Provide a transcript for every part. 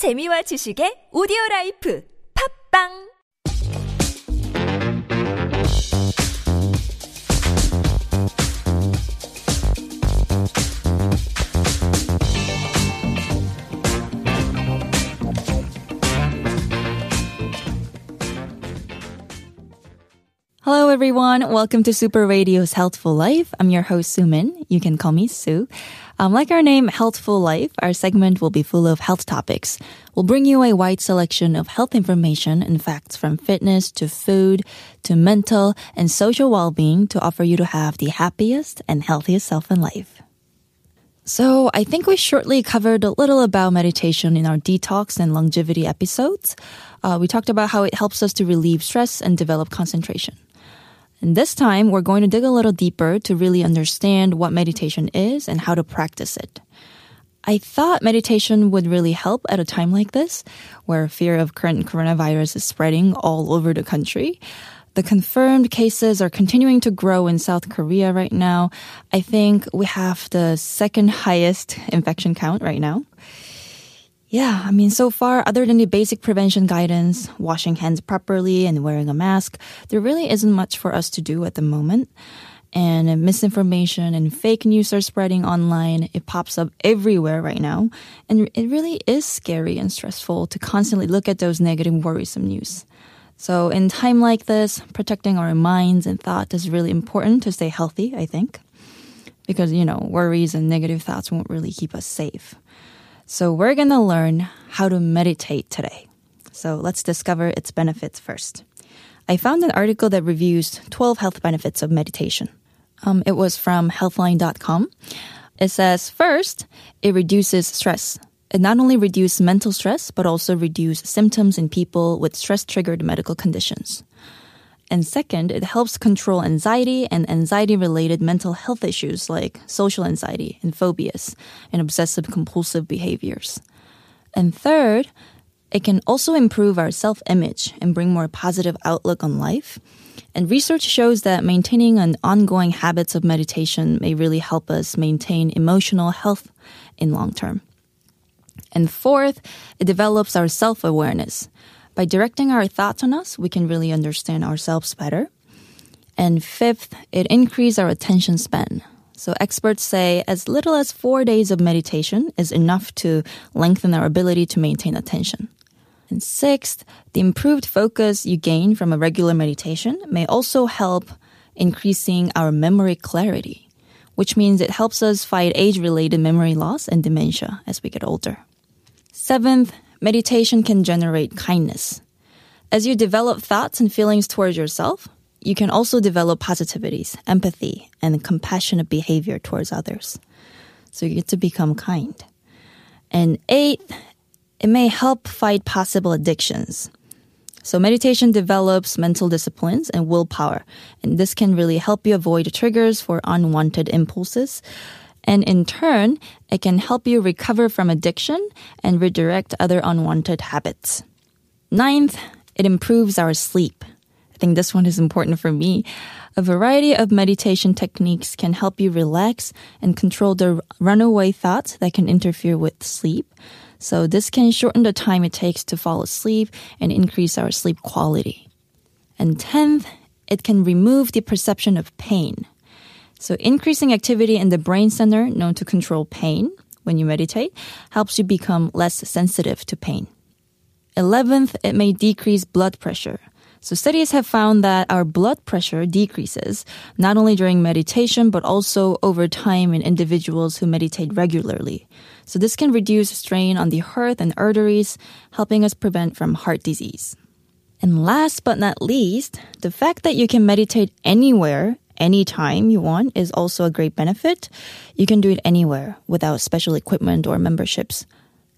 재미와 지식의 오디오 라이프. 팝빵 Hello, everyone. Welcome to Super Radio's Healthful Life. I'm your host, Sumin. You can call me Sue. Um, like our name, Healthful Life, our segment will be full of health topics. We'll bring you a wide selection of health information and facts from fitness to food to mental and social well-being to offer you to have the happiest and healthiest self in life. So, I think we shortly covered a little about meditation in our detox and longevity episodes. Uh, we talked about how it helps us to relieve stress and develop concentration. And this time, we're going to dig a little deeper to really understand what meditation is and how to practice it. I thought meditation would really help at a time like this, where fear of current coronavirus is spreading all over the country. The confirmed cases are continuing to grow in South Korea right now. I think we have the second highest infection count right now. Yeah, I mean, so far, other than the basic prevention guidance, washing hands properly and wearing a mask, there really isn't much for us to do at the moment. And misinformation and fake news are spreading online. It pops up everywhere right now. And it really is scary and stressful to constantly look at those negative, worrisome news. So, in time like this, protecting our minds and thought is really important to stay healthy, I think. Because, you know, worries and negative thoughts won't really keep us safe. So we're going to learn how to meditate today. So let's discover its benefits first. I found an article that reviews 12 health benefits of meditation. Um, it was from healthline.com. It says, first, it reduces stress. It not only reduces mental stress, but also reduces symptoms in people with stress triggered medical conditions. And second, it helps control anxiety and anxiety related mental health issues like social anxiety and phobias and obsessive compulsive behaviors. And third, it can also improve our self image and bring more positive outlook on life. And research shows that maintaining an ongoing habits of meditation may really help us maintain emotional health in long term. And fourth, it develops our self awareness. By directing our thoughts on us, we can really understand ourselves better. And fifth, it increases our attention span. So experts say as little as four days of meditation is enough to lengthen our ability to maintain attention. And sixth, the improved focus you gain from a regular meditation may also help increasing our memory clarity, which means it helps us fight age-related memory loss and dementia as we get older. Seventh, meditation can generate kindness. As you develop thoughts and feelings towards yourself, you can also develop positivities, empathy, and compassionate behavior towards others. So you get to become kind. And eighth, it may help fight possible addictions. So meditation develops mental disciplines and willpower, and this can really help you avoid triggers for unwanted impulses. And in turn, it can help you recover from addiction and redirect other unwanted habits. Ninth, it improves our sleep. I think this one is important for me. A variety of meditation techniques can help you relax and control the runaway thoughts that can interfere with sleep. So this can shorten the time it takes to fall asleep and increase our sleep quality. And tenth, it can remove the perception of pain. So increasing activity in the brain center known to control pain when you meditate helps you become less sensitive to pain. Eleventh, it may decrease blood pressure. So studies have found that our blood pressure decreases not only during meditation, but also over time in individuals who meditate regularly. So this can reduce strain on the heart and arteries, helping us prevent from heart disease. And last but not least, the fact that you can meditate anywhere anytime you want is also a great benefit. You can do it anywhere without special equipment or memberships.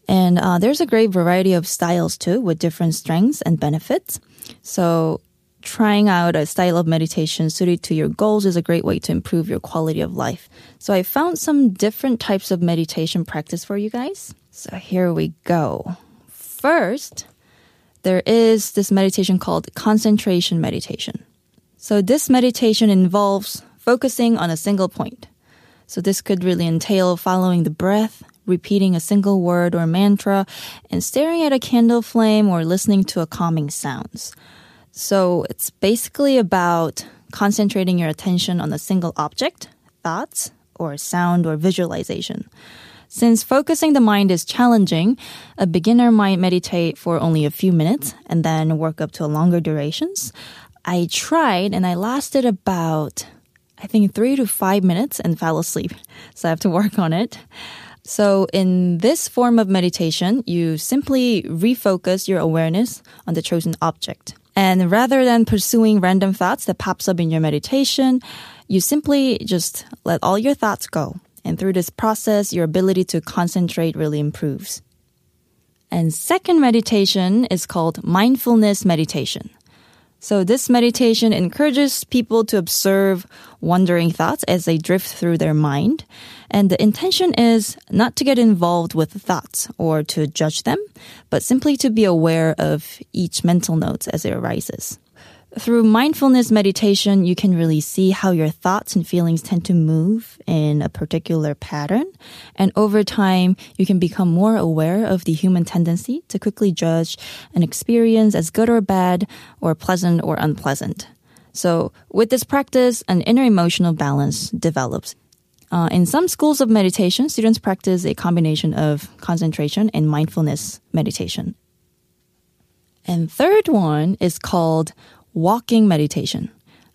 And uh, there's a great variety of styles too with different strengths and benefits. So trying out a style of meditation suited to your goals is a great way to improve your quality of life. So I found some different types of meditation practice for you guys. So here we go. First, there is this meditation called concentration meditation. So this meditation involves focusing on a single point. So this could really entail following the breath, repeating a single word or mantra, and staring at a candle flame or listening to a calming sounds. So it's basically about concentrating your attention on a single object, thoughts, or sound or visualization. Since focusing the mind is challenging, a beginner might meditate for only a few minutes and then work up to longer durations. I tried and I lasted about, I think, three to five minutes and fell asleep. So I have to work on it. So in this form of meditation, you simply refocus your awareness on the chosen object. And rather than pursuing random thoughts that pops up in your meditation, you simply just let all your thoughts go. And through this process, your ability to concentrate really improves. And second meditation is called mindfulness meditation. So this meditation encourages people to observe wandering thoughts as they drift through their mind. And the intention is not to get involved with thoughts or to judge them, but simply to be aware of each mental note as it arises. Through mindfulness meditation, you can really see how your thoughts and feelings tend to move in a particular pattern. And over time, you can become more aware of the human tendency to quickly judge an experience as good or bad, or pleasant or unpleasant. So, with this practice, an inner emotional balance develops. Uh, in some schools of meditation, students practice a combination of concentration and mindfulness meditation. And third one is called walking meditation.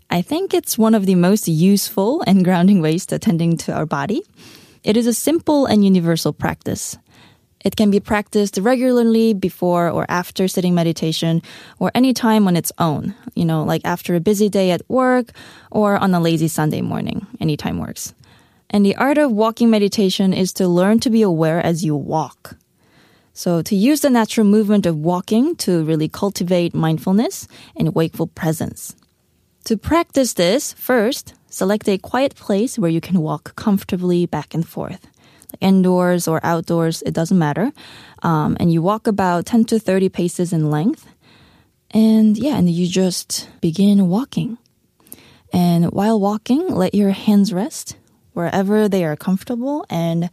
I think it's one of the most useful and grounding ways to attending to our body. It is a simple and universal practice. It can be practiced regularly before or after sitting meditation or any time on its own, you know, like after a busy day at work or on a lazy Sunday morning. Anytime works. And the art of walking meditation is to learn to be aware as you walk. So to use the natural movement of walking to really cultivate mindfulness and wakeful presence. To practice this, first, select a quiet place where you can walk comfortably back and forth. Like indoors or outdoors, it doesn't matter. Um, and you walk about 10 to 30 paces in length. And yeah, and you just begin walking. And while walking, let your hands rest wherever they are comfortable and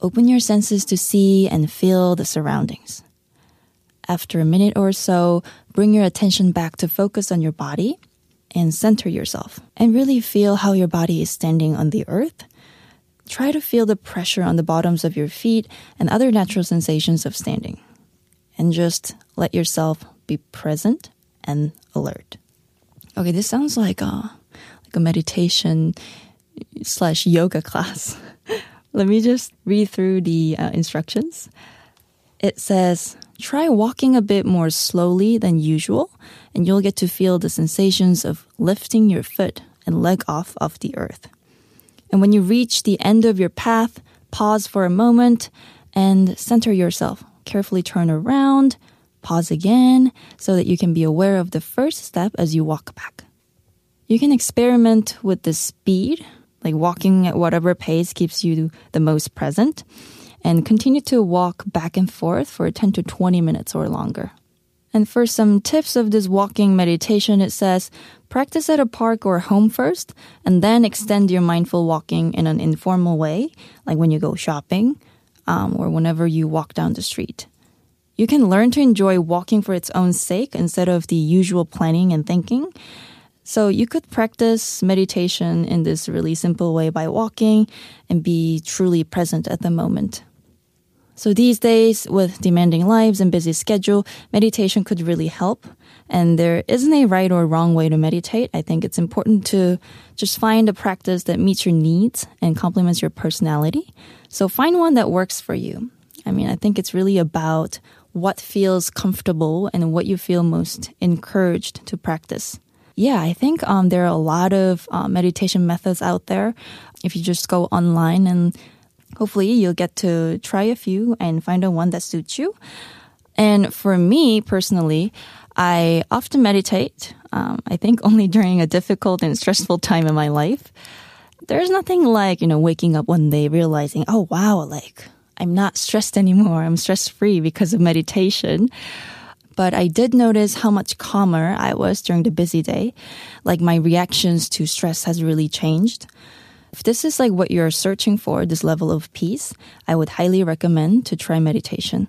Open your senses to see and feel the surroundings. After a minute or so, bring your attention back to focus on your body and center yourself and really feel how your body is standing on the earth. Try to feel the pressure on the bottoms of your feet and other natural sensations of standing. And just let yourself be present and alert. Okay, this sounds like a like a meditation slash yoga class. Let me just read through the uh, instructions. It says, try walking a bit more slowly than usual, and you'll get to feel the sensations of lifting your foot and leg off of the earth. And when you reach the end of your path, pause for a moment and center yourself. Carefully turn around, pause again, so that you can be aware of the first step as you walk back. You can experiment with the speed like walking at whatever pace keeps you the most present. And continue to walk back and forth for 10 to 20 minutes or longer. And for some tips of this walking meditation, it says practice at a park or home first, and then extend your mindful walking in an informal way, like when you go shopping um, or whenever you walk down the street. You can learn to enjoy walking for its own sake instead of the usual planning and thinking. So you could practice meditation in this really simple way by walking and be truly present at the moment. So these days, with demanding lives and busy schedule, meditation could really help. And there isn't a right or wrong way to meditate. I think it's important to just find a practice that meets your needs and complements your personality. So find one that works for you. I mean, I think it's really about what feels comfortable and what you feel most encouraged to practice. Yeah, I think um, there are a lot of uh, meditation methods out there. If you just go online and hopefully you'll get to try a few and find a one that suits you. And for me personally, I often meditate. Um, I think only during a difficult and stressful time in my life. There's nothing like, you know, waking up one day realizing, oh wow, like I'm not stressed anymore. I'm stress free because of meditation but I did notice how much calmer I was during the busy day. Like my reactions to stress has really changed. If this is like what you're searching for, this level of peace, I would highly recommend to try meditation.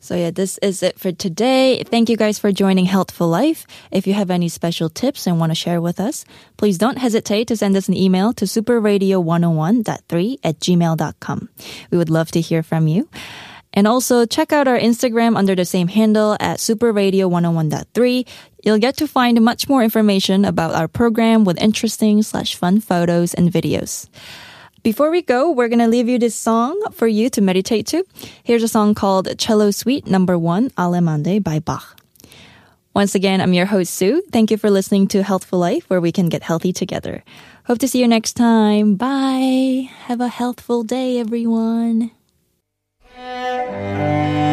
So yeah, this is it for today. Thank you guys for joining Healthful Life. If you have any special tips and want to share with us, please don't hesitate to send us an email to superradio101.3 at gmail.com. We would love to hear from you. And also check out our Instagram under the same handle at superradio101.3. You'll get to find much more information about our program with interesting slash fun photos and videos. Before we go, we're going to leave you this song for you to meditate to. Here's a song called Cello Suite Number 1 Allemande by Bach. Once again, I'm your host Sue. Thank you for listening to Healthful Life where we can get healthy together. Hope to see you next time. Bye. Have a healthful day, everyone. Música